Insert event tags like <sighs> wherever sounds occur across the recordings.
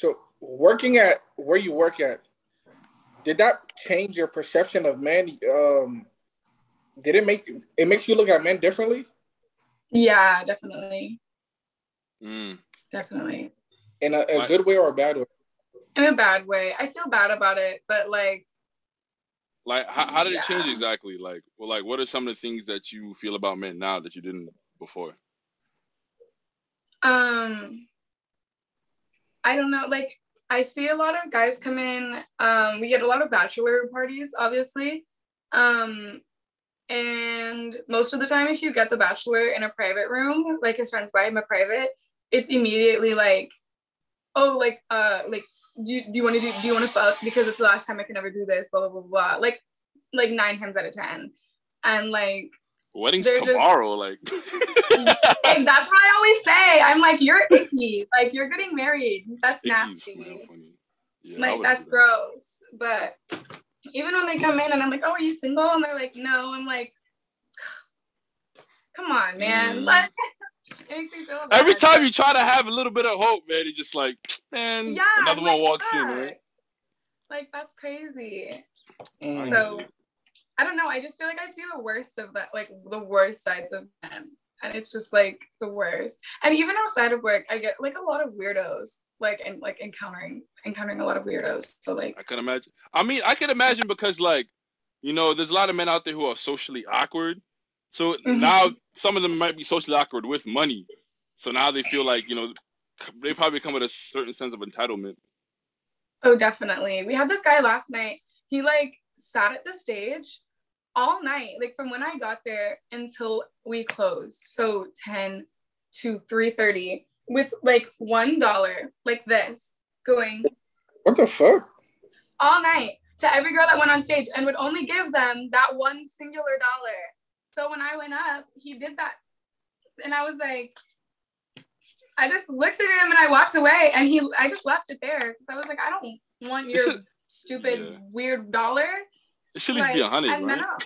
So working at where you work at, did that change your perception of men? Um, did it make it makes you look at men differently? Yeah, definitely. Mm. Definitely. In a, a good way or a bad way? In a bad way. I feel bad about it, but like like how, how did yeah. it change exactly? Like well like what are some of the things that you feel about men now that you didn't before? Um I don't know, like I see a lot of guys come in. Um, we get a lot of bachelor parties, obviously. Um, and most of the time, if you get the bachelor in a private room, like his friends buy him a private, it's immediately like, oh, like, uh, like, do you, do you want to do, do you want to fuck? Because it's the last time I can ever do this, blah, blah, blah, blah. Like, like nine times out of 10. And like, Wedding's They're just- tomorrow, like <laughs> and that's what I always say. I'm like, you're icky. Like, you're getting married. That's Icky's nasty. Yeah, like that's that. gross but even when they come in and i'm like oh are you single and they're like no i'm like come on man Mm. like <laughs> it makes me feel bad. Every time you try to have a little bit of hope, man, it's just like, man, yeah another I'm one like, walks in, fuck. man. like that's crazy Mm. so i don't know i just feel like i see the worst of that like the worst sides of men and it's just like the worst and even outside of work i get like a lot of weirdos like and like encountering encountering a lot of weirdos so like I can imagine. I mean, I can imagine because, like, you know, there's a lot of men out there who are socially awkward. So Mhm. now some of them might be socially awkward with money. So now they feel like, you know, they probably come with a certain sense of entitlement. Oh, definitely. We had this guy last night. He like sat at the stage all night, like from when I got there until we closed. So 10 to 3:30 with like one dollar, like this, going What the fuck? all night to every girl that went on stage and would only give them that one singular dollar. So when I went up, he did that. And I was like, I just looked at him and I walked away and he I just left it there because I was like, I don't want your should- stupid yeah. weird dollar. It should at least be a hundred, and then right? I'll-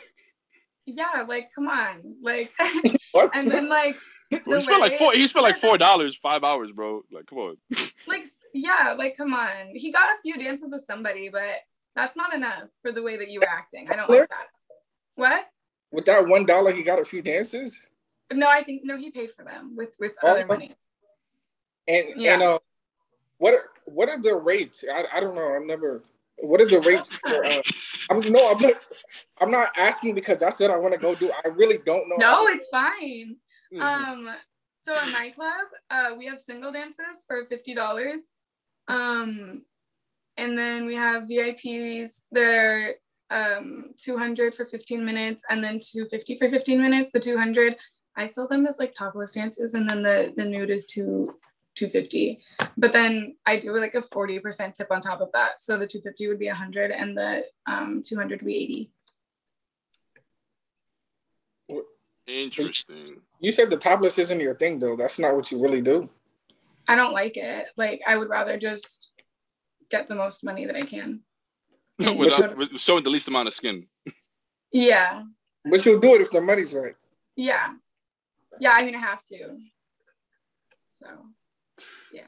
yeah, like come on. Like <laughs> <laughs> and then like Bro, the he spent like four. He spent like <laughs> four dollars, five hours, bro. Like, come on. like yeah, like come on. He got a few dances with somebody, but that's not enough for the way that you were acting. I don't like that. What? With that one dollar, he got a few dances. No, I think no, he paid for them with with Oh, other money. And Yeah. and uh, what are, what are the rates? I, I don't know. I've never. What are the rates for? Uh, I'm no. I'm not. I'm not asking because that's what I want to go do. I really don't know. No, it's fine. Mhm. Um, so at my club, uh, we have single dances for fifty dollars. Um, and then we have VIPs that are um 200 for 15 minutes and then 250 for 15 minutes the 200 i sell them as like topless dances and then the the nude is two 250 but then i do like a 40% tip on top of that so the 250 would be 100 and the um 200 would be 80 Interesting. You said the topless isn't your thing though. That's not what you really do. i don't like it like i would rather just get the most money that i can Without with showing the least amount of skin. yeah But you'll do it if the money's right. yeah yeah i'm gonna have to so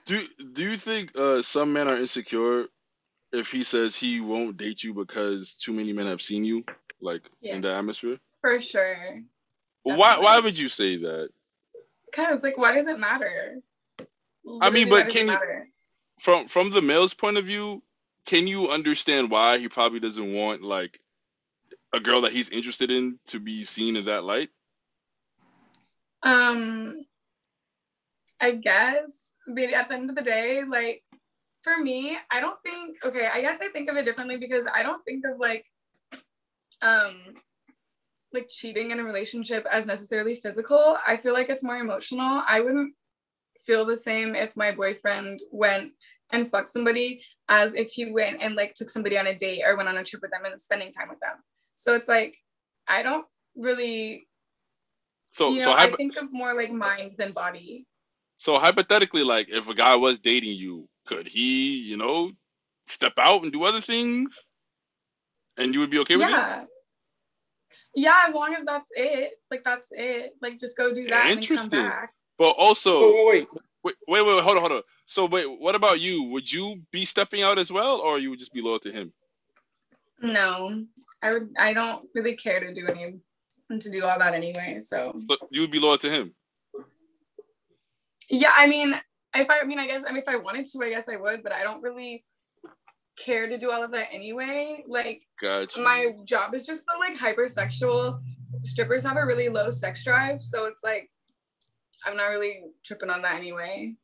Do Do you think uh, some men are insecure if he says he won't date you because too many men have seen you, like in the Yes. atmosphere? for sure Well, why Why would you say that? because like why does it matter I mean, but why does it can you- From From the male's point of view, can you understand why he probably doesn't want like a girl that he's interested in to be seen in that light? Um, I guess, but at the end of the day, like for me, I don't think. Okay, I guess I think of it differently because I don't think of like, um, like cheating in a relationship as necessarily physical. I feel like it's more emotional. I wouldn't feel the same if my boyfriend went and fucked somebody as if he went and like took somebody on a date or went on a trip with them and spending time with them. So it's like I don't really So you know, so I hypo- think of more like mind than body. So hypothetically, like if a guy was dating you, could he, you know, step out and do other things, and you would be okay with it? yeah. Yeah, as long as that's it. Like that's it. Like just go do that and then come Interesting. back. But also, Oh wait, wait, wait, wait, hold on, hold on. so wait, what about you? Would you be stepping out as well, or you would just be loyal to him? No, I would. I don't really care to do any to do all that anyway. So. But you would be loyal to him. Yeah, I mean, if I, I mean, I guess, I mean, if I wanted to, I guess I would, but I don't really care to do all of that anyway. Like, gotcha. my job is just so like hypersexual. Strippers have a really low sex drive, so it's like I'm not really tripping on that anyway.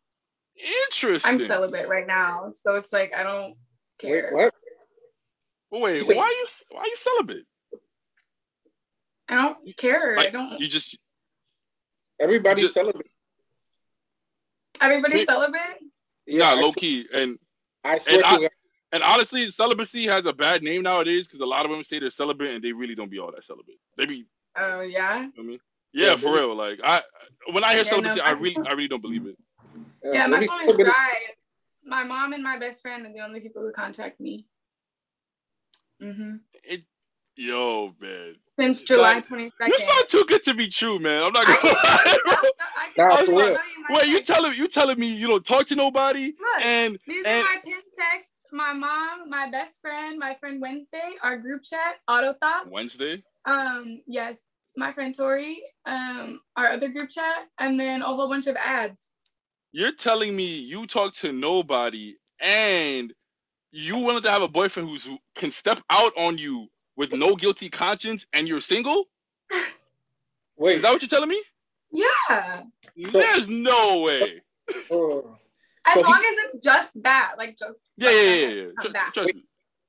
Interesting. I'm celibate right now, so it's like I don't care. Wait, what? Wait, wait, why are you why are you celibate? I don't care. Like, I don't. You just everybody's just, celibate. Everybody's celibate. Yeah, low key, and I swear and to I, and honestly, celibacy has a bad name nowadays because a lot of women say they're celibate and they really don't be all that celibate. They be. Oh yeah. I mean, yeah, yeah for real. Like I, when I hear yeah, celibacy, no, I really, I really don't believe it. Yeah, yeah my phone is dry. My mom and my best friend are the only people who contact me. Mm-hmm. It, yo, man. Since July twenty second. You sound too good to be true, man. I'm not gonna lie. <laughs> Nah, like, wait, you telling you telling me you don't talk to nobody? Look, and these and, are my pin texts. My mom, my best friend, my friend Wednesday, our group chat, auto thoughts. Wednesday. Um, yes, my friend Tori, um, our other group chat, and then a whole bunch of ads. You're telling me you talk to nobody and you wanted to have a boyfriend who's who can step out on you with no guilty conscience and you're single? <laughs> Wait. Is that what you're telling me? Yeah. There's no way. Oh. As so long he, as it's just that, like just yeah, like, yeah, yeah, yeah. Just, trust me.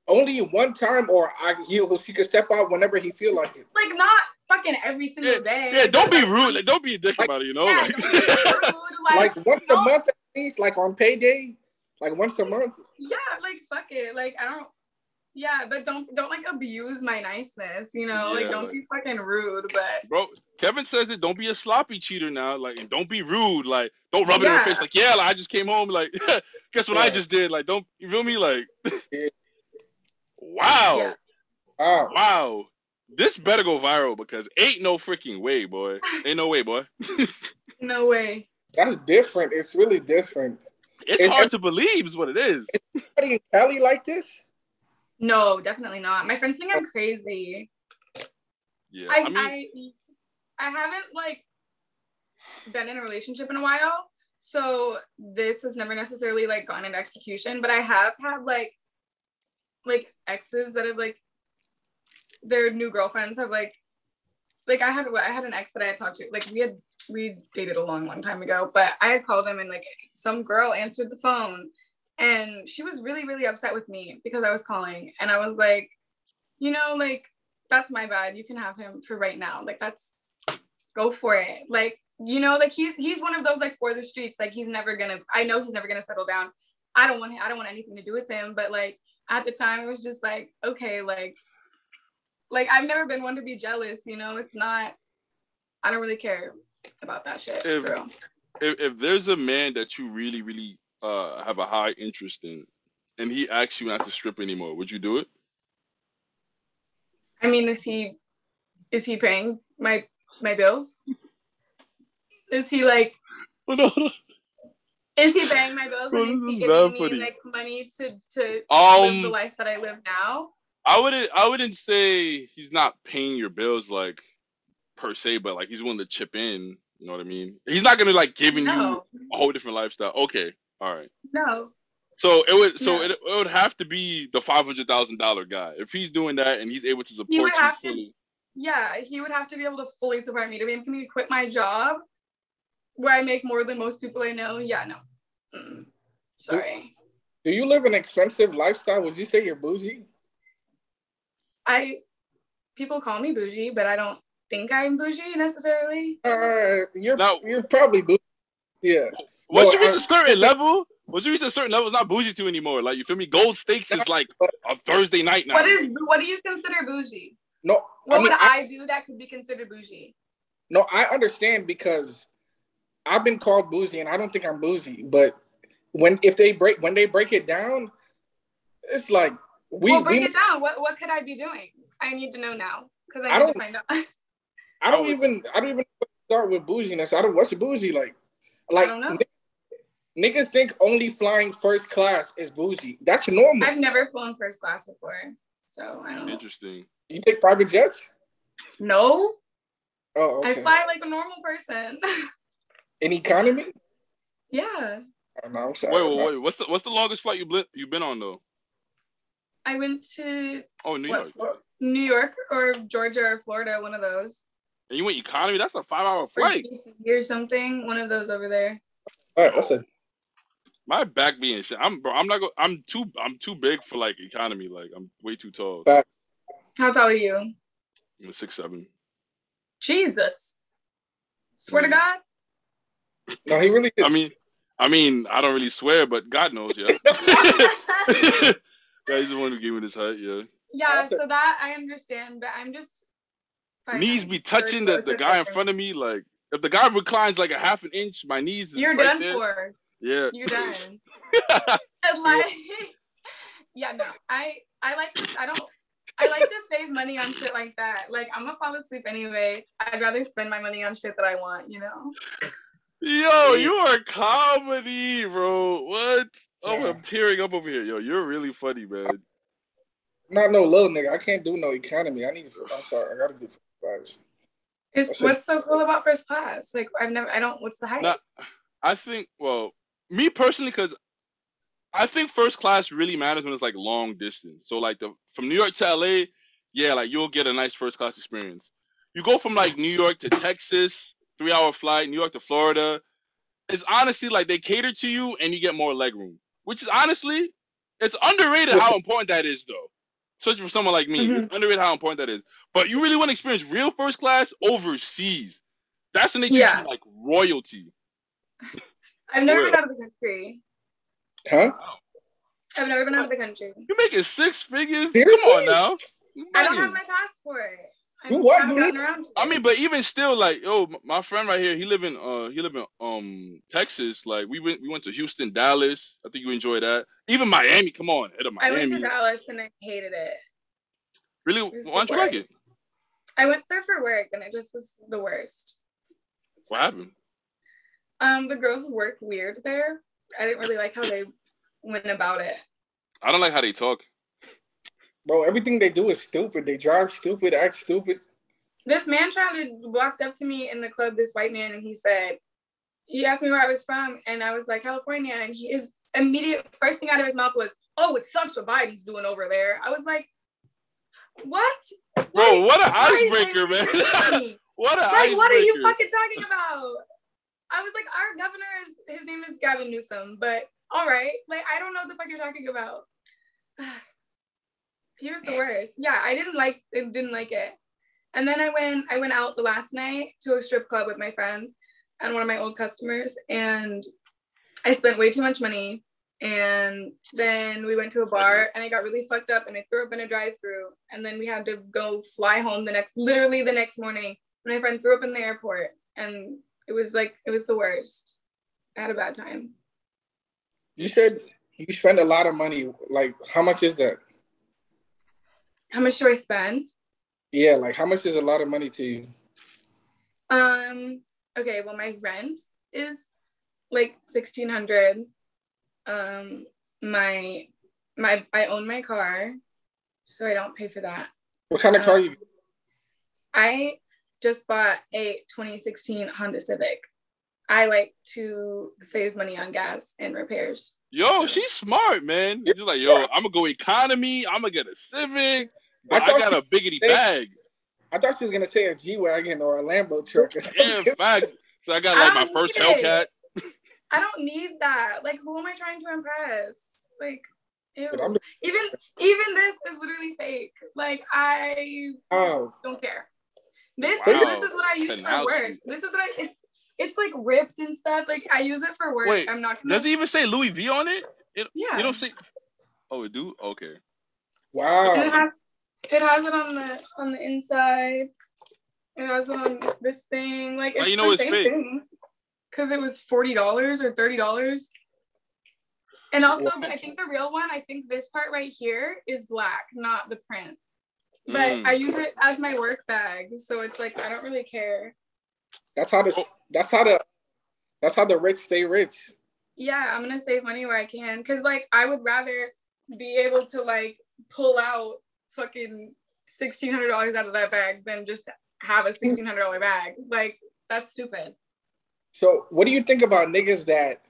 Only one time, or I he he could step out whenever he feel like it. Like not fucking every single yeah, day. Yeah, don't be rude. Like, don't be a dick like, about it. You know, yeah, like, <laughs> rude, like, like once a month at least, like on payday, like once a month. Yeah, like fuck it. Like I don't. Yeah, but don't don't like abuse my niceness, you know. Yeah, like don't like, be fucking rude. But bro, Kevin says it. Don't be a sloppy cheater now. Like don't be rude. Like don't rub it yeah. in her face. Like yeah, like, I just came home. Like <laughs> guess what yeah. I just did. Like don't you feel me? Like wow, wow, wow. This better go viral because ain't no freaking way, boy. Ain't no way, boy. <laughs> no way. That's different. It's really different. It's, it's hard to believe, is what it is. Is anybody in Cali like this? No, definitely not. My friends think I'm crazy. Yeah, I, I, mean, I, I haven't like been in a relationship in a while, so this has never necessarily like gone into execution. But I have had like, like exes that have like, their new girlfriends have like, like I had I had an ex that I had talked to. Like we had we dated a long, long time ago, but I had called him and like some girl answered the phone and she was really, really upset with me because I was calling. And I was like, you know, like, that's my bad. You can have him for right now. Like, that's go for it. Like, you know, like he's he's one of those like for the streets. Like he's never gonna. I know he's never gonna settle down. I don't want. I don't want anything to do with him. But like at the time, it was just like okay, like, like I've never been one to be jealous. You know, it's not. I don't really care about that shit. If, if, if there's a man that you really, really uh, have a high interest in, and he asks you not to strip anymore, would you do it? I mean, is he is he paying my my bills? Is he like? Is he paying my bills? Bro, and is he giving me funny. like money to to um, live the life that I live now? I wouldn't. I wouldn't say he's not paying your bills like per se, but like he's willing to chip in. You know what I mean? He's not gonna like giving no. you a whole different lifestyle. Okay, all right. No. So it would so no. it, it would have to be the five hundred thousand dollar guy if he's doing that and he's able to support you fully. To, yeah, he would have to be able to fully support me to be able to quit my job where I make more than most people I know. Yeah, no. Mm, sorry. Do, do you live an expensive lifestyle? Would you say you're bougie? I people call me bougie, but I don't think I'm bougie necessarily. Uh, you're now, you're probably bougie. Yeah. Once you reach a certain level, once you reach a certain level, it's not bougie to anymore. Like you feel me? Gold stakes is like a Thursday night now. What is what do you consider bougie? No. What I mean, would I, I do that could be considered bougie? No, I understand because I've been called bougie and I don't think I'm bougie, but when if they break when they break it down, it's like we well, break we, it down. What what could I be doing? I need to know now because I, I need to find out. I don't even I don't even start with bouginess. I don't what's bougie like? Like niggas think only flying first class is bougie. That's normal. I've never flown first class before, so I don't. Interesting. You take private jets? No. Oh, okay. I fly like a normal person. <laughs> In economy? Yeah. Oh, no, I'm sorry. Wait, wait, wait. What's the what's the longest flight you been you've been on though? I went to Oh, New what, York. New York or Georgia or Florida, one of those. And you went economy? That's a five hour Or flight. DC or something, one of those over there. All right, listen. My back being shit. I'm bro. I'm not. Go, I'm too. I'm too big for like economy. Like I'm way too tall. Back. How tall are you? I'm a six seven. Jesus. Swear to. God. No, he really is. I mean, I mean, I don't really swear, but God knows, yeah. <laughs> <laughs> yeah, he's the one who gave me this height, yeah. yeah, so that I understand, but I'm just Knees be touching the, the guy in front of me. Like, if the guy reclines like a half an inch, my knees is You're right done there. for. Yeah. You're done. <laughs> And like, <laughs> yeah, no, I I like to, I don't I like to save money on shit like that. Like I'm gonna fall asleep anyway. I'd rather spend my money on shit that I want, you know. Yo, you are comedy, bro. What? Oh, Yeah. I'm tearing up over here. Yo, you're really funny, man. I'm not no little nigga. I can't do no economy. I need. I'm sorry. I gotta do first It's what's so cool about first class? Like I've never I don't what's the hype? Nah, I think, well, me personally, because I think first class really matters when it's like long distance. So like the from New York to LA, yeah, like you'll get a nice first class experience. You go from like New York to Texas, three hour flight, New York to Florida. It's honestly like they cater to you and you get more leg room, which is honestly, it's underrated how important that is though. Especially for someone like me, mm-hmm. it's underrated how important that is. But you really want to experience real first class overseas. That's when they treat Yeah. you like royalty. I've never Real. been out of the country. Huh? I've never been out of the country. You're making six figures? Seriously? Come on now. You I don't have my passport. I You what? haven't You around to I mean, but even still, like, yo, m- my friend right here, he live in, uh, he live in, um, Texas. Like, we went, we went to Houston, Dallas. I think you enjoy that. Even Miami. Come on, head of I Miami. went to Dallas and I hated it. really? It Why don't the you like it? I went there for work and it just was the worst. What happened? Um, the girls work weird there. I didn't really like how they went about it. I don't like how they talk. Bro, everything they do is stupid. They drive stupid, act stupid. This man tried to walked up to me in the club, this white man, and he said, he asked me where I was from, and I was like, California. And he, his immediate first thing out of his mouth was, Oh, it sucks what Biden's doing over there. I was like, What? Bro, what an why <laughs> are you icebreaker, man. this to me? what an like, icebreaker. what are you fucking talking about? I was like, our governor is his name is Gavin Newsom, but all right, like I don't know what the fuck you're talking about. <sighs> Here's the worst. Yeah, I didn't like it, didn't like it. And then I went I went out the last night to a strip club with my friend and one of my old customers, and I spent way too much money. And then we went to a bar and I got really fucked up and I threw up in a drive-through. And then we had to go fly home the next literally the next morning. My friend threw up in the airport and it was like it was the worst. I had a bad time. You said you spend a lot of money. Like, how much is that? How much do I spend? Yeah, like how much is a lot of money to you? Um, okay, well my rent is like sixteen hundred. Um my my I own my car, so I don't pay for that. What kind of car you? I just bought a 2016 Honda Civic. I like to save money on gas and repairs. Yo, So- she's smart, man. She's like, yo, I'm gonna go economy. I'm gonna get a Civic. But I I, thought got she- a biggity they- bag. I thought she was gonna say a G wagon or a Lambo truck. <laughs> Yeah, facts. So I got I like my first need it. Hellcat. I don't need that. Like, who am I trying to impress? Like, ew. Even even this is literally fake. Like, I Oh, don't care. This Wow. this is what I use for work. This is what I it's it's like ripped and stuff. Like I use it for work. Wait, I'm not gonna Does it even say Louis V on it? it Yeah. You don't see. Oh, it do. Okay. And it, wow. has, it has it on the on the inside. It has it on this thing. Like How it's you know the it's same fake? thing. Cause it was forty dollars or thirty dollars. And also, Wow. I think the real one, I think this part right here is black, not the print. But Mm. I use it as my work bag, so it's like I don't really care. That's how the. That's how the. That's how the rich stay rich. yeah, I'm gonna save money where I can. Cause like I would rather be able to like pull out fucking sixteen hundred dollars out of that bag than just have a sixteen hundred dollar bag. Like that's stupid. So what do you think about niggas that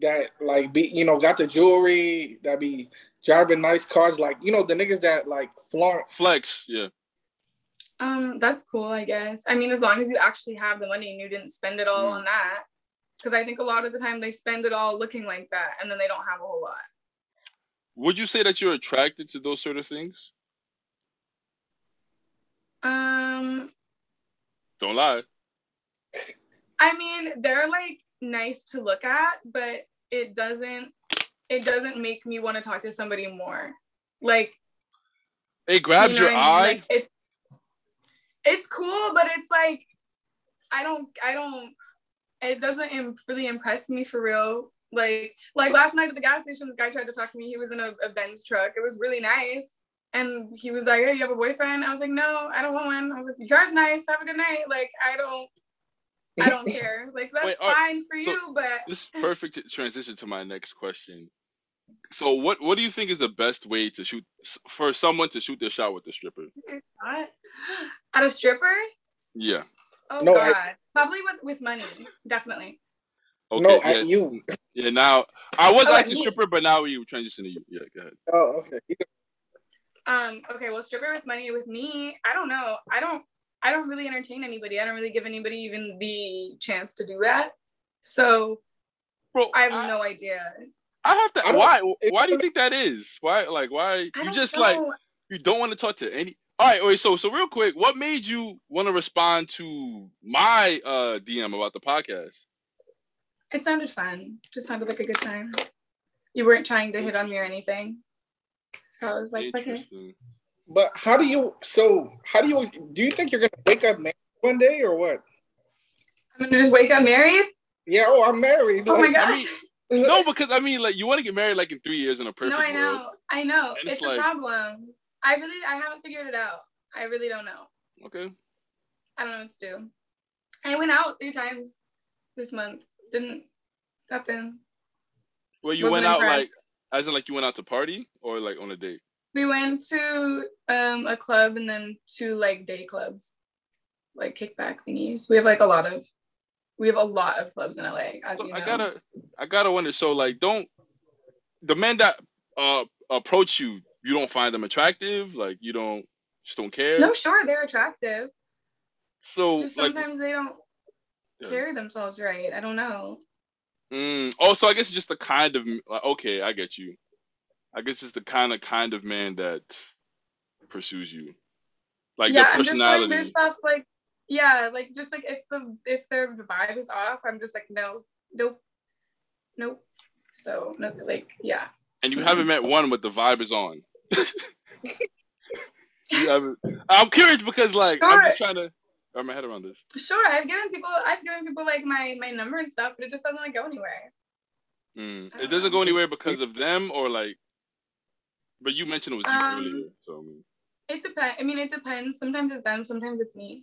that like be you know got the jewelry that be driving nice cars like you know the niggas that like flaunt. Flex yeah. Um that's cool i guess. I mean as long as you actually have the money and you didn't spend it all mm. on that. Because i think a lot of the time they spend it all looking like that and then they don't have a whole lot. Would you say that you're attracted to those sort of things? Um. Don't lie. I mean they're like nice to look at, but it doesn't it doesn't make me want to talk to somebody more. Like it grabs you know your I mean? eye. Like, it, it's cool, but it's like I don't I don't it doesn't really impress me for real. Like like last night at the gas station, this guy tried to talk to me. He was in a, a Benz truck. It was really nice. And he was like, Hey, you have a boyfriend? I was like, No, I don't want one. I was like, Your car's nice. Have a good night. Like, I don't I don't <laughs> care. Like that's Wait, fine for so you, but this is perfect transition to my next question. So what what do you think is the best way to shoot for someone to shoot their shot with a stripper? What? At a stripper? Yeah. Oh no, god. I... Probably with with money. Definitely. Okay, no, yeah. at you. Yeah, now I was oh, actually stripper, but now we transition to you. Yeah, go ahead. Oh, okay. Um, okay, well stripper with money with me, I don't know. I don't I don't really entertain anybody. I don't really give anybody even the chance to do that. So Bro, I have I, no idea. I have to. I why? Why do you think that is? Why? Like, why? You just know. like you don't want to talk to any. All right, wait. So, so real quick, what made you want to respond to my uh DM about the podcast? It sounded fun. Just sounded like a good time. You weren't trying to hit on me or anything, so I was like, okay. But how do you? So how do you? Do you think you're gonna wake up married one day or what? I'm gonna just wake up married. Yeah. Oh, I'm married. Oh like, my god. I mean, no, <laughs> because I mean, like, you want to get married like in three years in a perfect No, I know. World. I know. It's, it's like, a problem. I really, I haven't figured it out. I really don't know. Okay. I don't know what to do. I went out three times this month. Didn't nothing. Well, you went out like, as in like you went out to party or like on a date. We went to um, a club and then two like day clubs, like kickback thingies. We have like a lot of, we have a lot of clubs in LA. As you know. I gotta, I gotta wonder. So like, don't the men that uh approach you, you don't find them attractive? Like you don't, just don't care? No, sure, they're attractive. So just sometimes like, they don't yeah. carry themselves right. I don't know. Mm, so I guess just the kind of like, okay, I get you. I guess it's the kind of kind of man that pursues you, like yeah, your personality. And just like stuff like yeah, like just like if the if their vibe is off, I'm just like no, nope, nope. So no, like yeah. And you haven't met one with the vibe is on. <laughs> I'm curious because like sure. I'm just trying to wrap my head around this. Sure, I've given people I've given people like my my number and stuff, but it just doesn't like go anywhere. Mm. It doesn't go anywhere because of them or like but you mentioned it was you um, earlier, so I mean. It depends. I mean, it depends. Sometimes it's them. Sometimes it's me.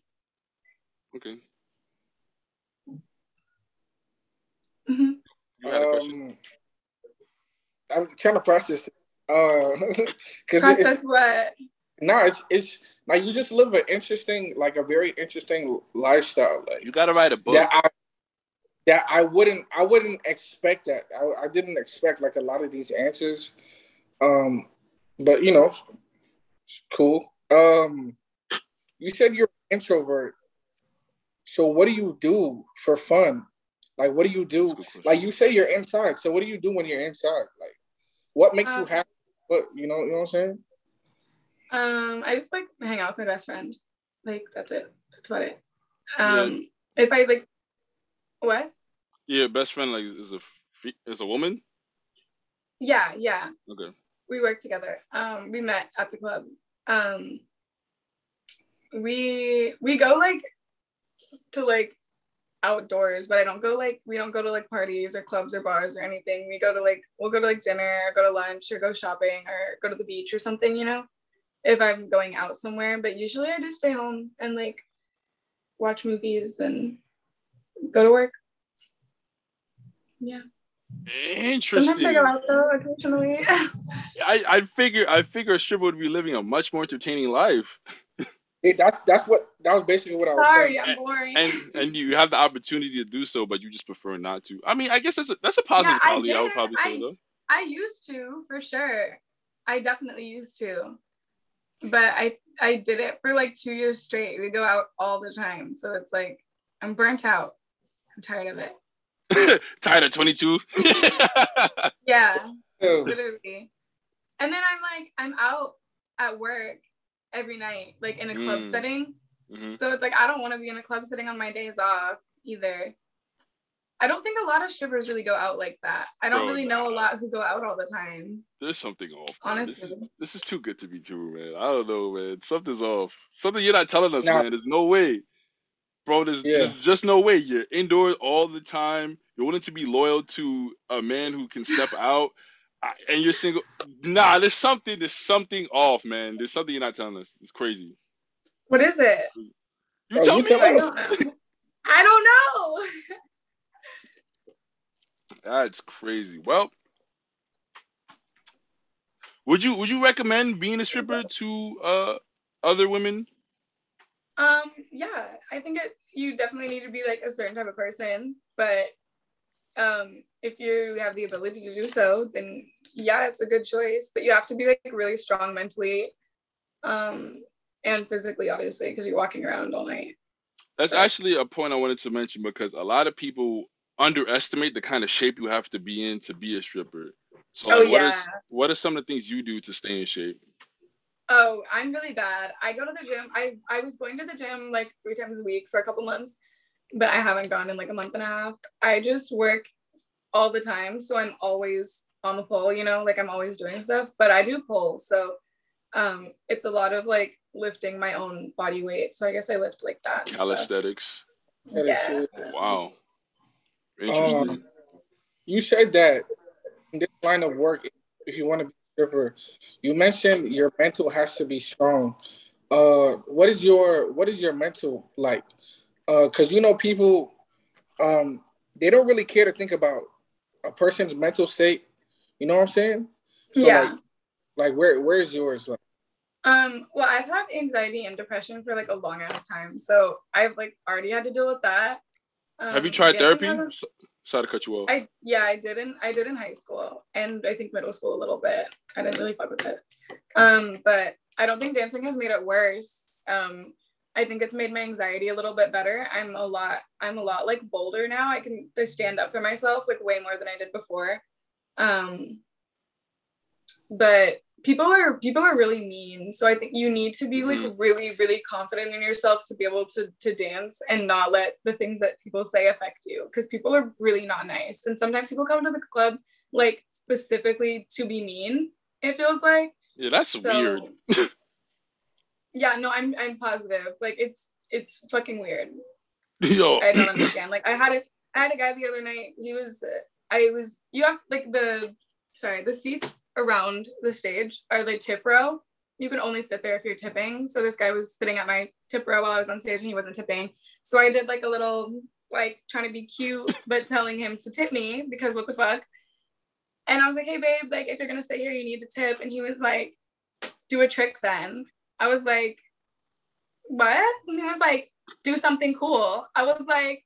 Okay. Mm-hmm. You had a question. Um, I'm trying to process. Uh, <laughs> cause process what? No, nah, it's it's like you just live an interesting, like a very interesting lifestyle. Like you gotta write a book. That I, that I wouldn't I wouldn't expect that. I, I didn't expect like a lot of these answers. Um, but you know, cool. Um, you said you're an introvert. So what do you do for fun? Like, what do you do? Like, you say you're inside. So what do you do when you're inside? Like, what makes you um, happy? What you know? You know what I'm saying? Um, I just like hang out with my best friend. Like that's it. That's about it. Um, yeah. if I like, what? Yeah, best friend like is a is a woman. Yeah, yeah. Okay we work together. Um, we met at the club. Um, we we go like to like outdoors, but I don't go like we don't go to like parties or clubs or bars or anything. We go to like we'll go to like dinner, or go to lunch, or go shopping, or go to the beach or something. You know, if I'm going out somewhere. But usually I just stay home and like watch movies and go to work. Yeah. Interesting. Sometimes I go out though, occasionally. <laughs> I I figure I figure a stripper would be living a much more entertaining life. It, that's that's what that was basically what I was Sorry, saying. I'm boring. and and you have the opportunity to do so, but you just prefer not to. I mean, I guess that's a that's a positive I quality. I, would probably say I- though. I used to for sure. I definitely used to, but I I did it for like two years straight. We go out all the time, so it's like I'm burnt out. I'm tired of it. <laughs> Tired of twenty two. <laughs> Yeah, literally. And then I'm like I'm out at work every night, like in a club Mm. setting. hmm So it's like I don't want to be in a club setting on my days off either. I don't think a lot of strippers really go out like that. I don't Bro, really know a lot who go out all the time. There's something off. man. This is, Honestly. this is too good to be true, man. I don't know, man. Something's off. Something you're not telling us, Nah. man. There's no way, bro. There's, Yeah. there's just no way. You're indoors all the time. You're willing to be loyal to a man who can step out, I- and you're single. Nah, there's something. There's something off, man. There's something you're not telling us. It's crazy. What is it? You Oh, tell you me. <laughs> I don't know. I don't know. That's crazy. Well, would you would you recommend being a stripper to uh other women? Um, yeah, I think it you definitely need to be like a certain type of person, but um if you have the ability to do so, then yeah, it's a good choice. But you have to be like really strong mentally, um, and physically, obviously, because you're walking around all night. That's actually a point I wanted to mention because a lot of people underestimate the kind of shape you have to be in to be a stripper. So Oh, like, what is yeah. what are some of the things you do to stay in shape? Oh, I'm really bad. I go to the gym. I I was going to the gym like three times a week for a couple months, but I haven't gone in like a month and a half. I just work all the time, so I'm always on the pole, you know, like I'm always doing stuff, but I do pulls. So um it's a lot of like lifting my own body weight. So I guess I lift like that. and stuff. Calisthenics. Yeah. Wow. Interesting. Um, you said that in this line of work, if you want to be a stripper, you mentioned your mental has to be strong. Uh, what is your what is your mental like? Uh, because you know people, um, they don't really care to think about a person's mental state. You know what I'm saying? So yeah. like, like where where's yours? Like, Um, well, I've had anxiety and depression for like a long ass time. So I've like already had to deal with that. Um, Have you tried therapy? hasn't- Sorry to cut you off. I yeah, I did in I did in high school and I think middle school a little bit. I didn't really fuck with it. Um, but I don't think dancing has made it worse. Um, I think it's made my anxiety a little bit better. I'm a lot I'm a lot like bolder now. I can I stand up for myself like way more than I did before. Um, but people are people are really mean. So I think you need to be like Mhm. really really confident in yourself to be able to to dance and not let the things that people say affect you because people are really not nice. And sometimes people come to the club like specifically to be mean. It feels like yeah, that's so- weird. <laughs> yeah, no, I'm I'm positive. Like it's it's fucking weird. Yo. I don't understand. Like I had a I had a guy the other night. He was I was you have like the sorry the seats around the stage are like tip row. You can only sit there if you're tipping. So this guy was sitting at my tip row while I was on stage and he wasn't tipping. So I did like a little like trying to be cute but telling him to tip me because what the fuck. And I was like, hey babe, like if you're gonna sit here, you need to tip. And he was like, do a trick then. I was like, what? And he was like, do something cool. I was like,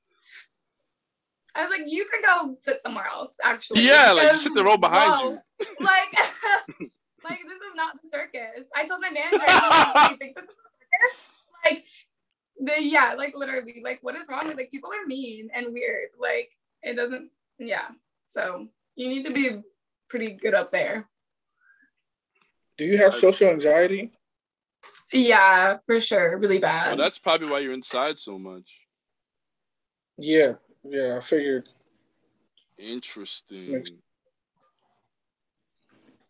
I was like, you could go sit somewhere else, actually. Yeah, like, sit the row behind whoa, Like, <laughs> like this is not the circus. I told my manager, I'm "Do you <laughs> think this is the circus? Like, the yeah, like literally, like what is wrong with like people are mean and weird. Like it doesn't, yeah. So you need to be pretty good up there. do you have social anxiety? Yeah, for sure, really bad. Well, that's probably why you're inside so much. Yeah, yeah. I figured. Interesting.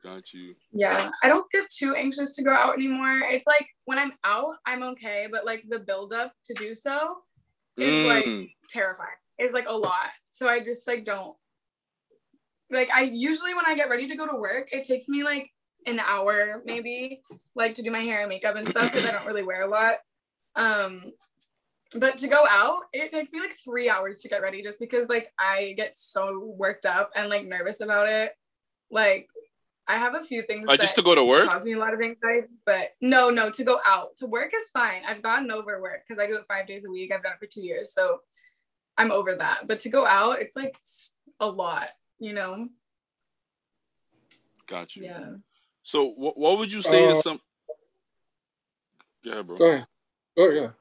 Got you. Yeah, I don't get too anxious to go out anymore. It's like when I'm out, I'm okay, but like the buildup to do so is like Mm. terrifying. It's like a lot. So I just like don't like I usually when I get ready to go to work, it takes me like an hour maybe like to do my hair and makeup and stuff because I don't really wear a lot. Um but to go out, it takes me like three hours to get ready just because like I get so worked up and like nervous about it. Like I have a few things. Uh, just to go to work? Cause me a lot of anxiety, but no, no, to go out to work is fine. I've gotten over work because I do it five days a week. I've done it for two years, so I'm over that. But to go out, it's like a lot, you know. Got you. Yeah. So what what would you say Uh, to some? Yeah, bro. Go ahead. Go ahead.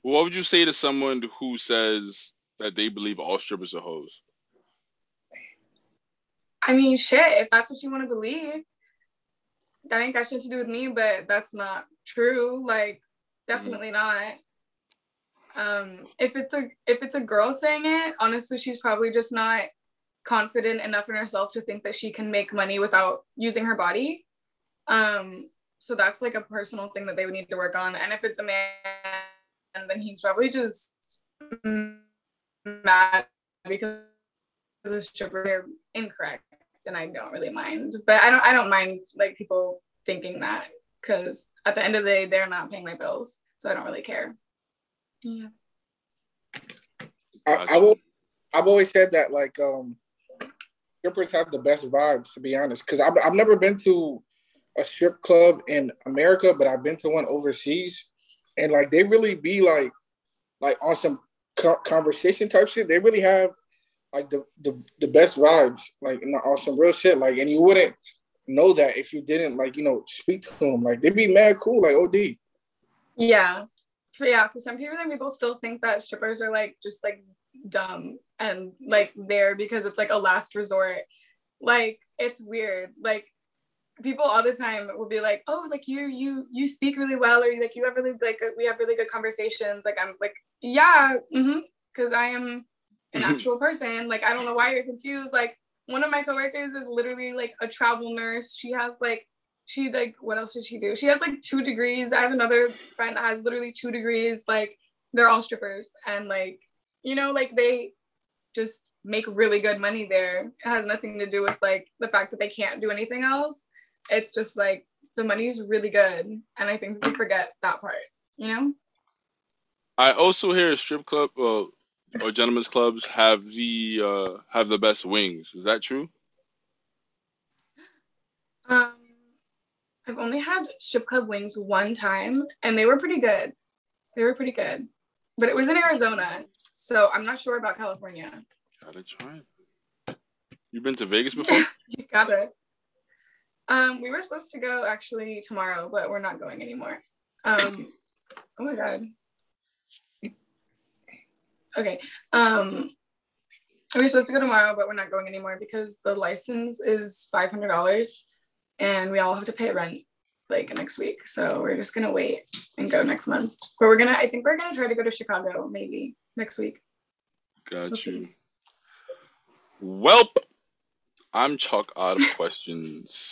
What would you say to someone who says that they believe all strippers are hoes? I mean, shit. If that's what you want to believe, that ain't got shit to do with me. But that's not true. Like, definitely not. Um, if it's a if it's a girl saying it, honestly, she's probably just not confident enough in herself to think that she can make money without using her body. Um, so that's like a personal thing that they would need to work on. And if it's a man, then he's probably just mad because the stripper they're incorrect, and I don't really mind. But I don't I don't mind like people thinking that because at the end of the day, they're not paying my bills, so I don't really care. Yeah. I, I will. I've always said that like um, strippers have the best vibes. To be honest, because I've I've never been to a strip club in America, but I've been to one overseas, and like they really be like like on some co- conversation type shit. They really have like the the, the best vibes, like and on some real shit. Like, and you wouldn't know that if you didn't like you know speak to them. Like they'd be mad cool, like OD. Yeah. For, yeah, for some people, people still think that strippers are like just like dumb and like there because it's like a last resort. Like it's weird. Like people all the time will be like, "Oh, like you you you speak really well, or like you have really like we have really good conversations." Like I'm like, yeah, mm-hmm, because I am an actual person. Like I don't know why you're confused. Like one of my coworkers is literally like a travel nurse. She has like she like what else did she do? She has like two degrees. I have another friend that has literally two degrees. Like they're all strippers and like you know like they just make really good money there. It has nothing to do with like the fact that they can't do anything else. It's just like the money is really good and I think we forget that part, you know? I also hear strip club uh, or gentlemen's clubs have the uh, have the best wings. Is that true? Um I've only had strip club wings one time and they were pretty good. They were pretty good. But it was in Arizona. So I'm not sure about California. Gotta try it. You been to Vegas before? <laughs> you got it. Um, we were supposed to go actually tomorrow, but we're not going anymore. Um, oh my god. Okay. Um, we were supposed to go tomorrow, but we're not going anymore because the license is five hundred dollars, and we all have to pay rent like next week. So we're just gonna wait and go next month. But we're gonna. I think we're gonna try to go to Chicago maybe next week. Got We'll see. you. Welp, I'm chalk out of <laughs> questions.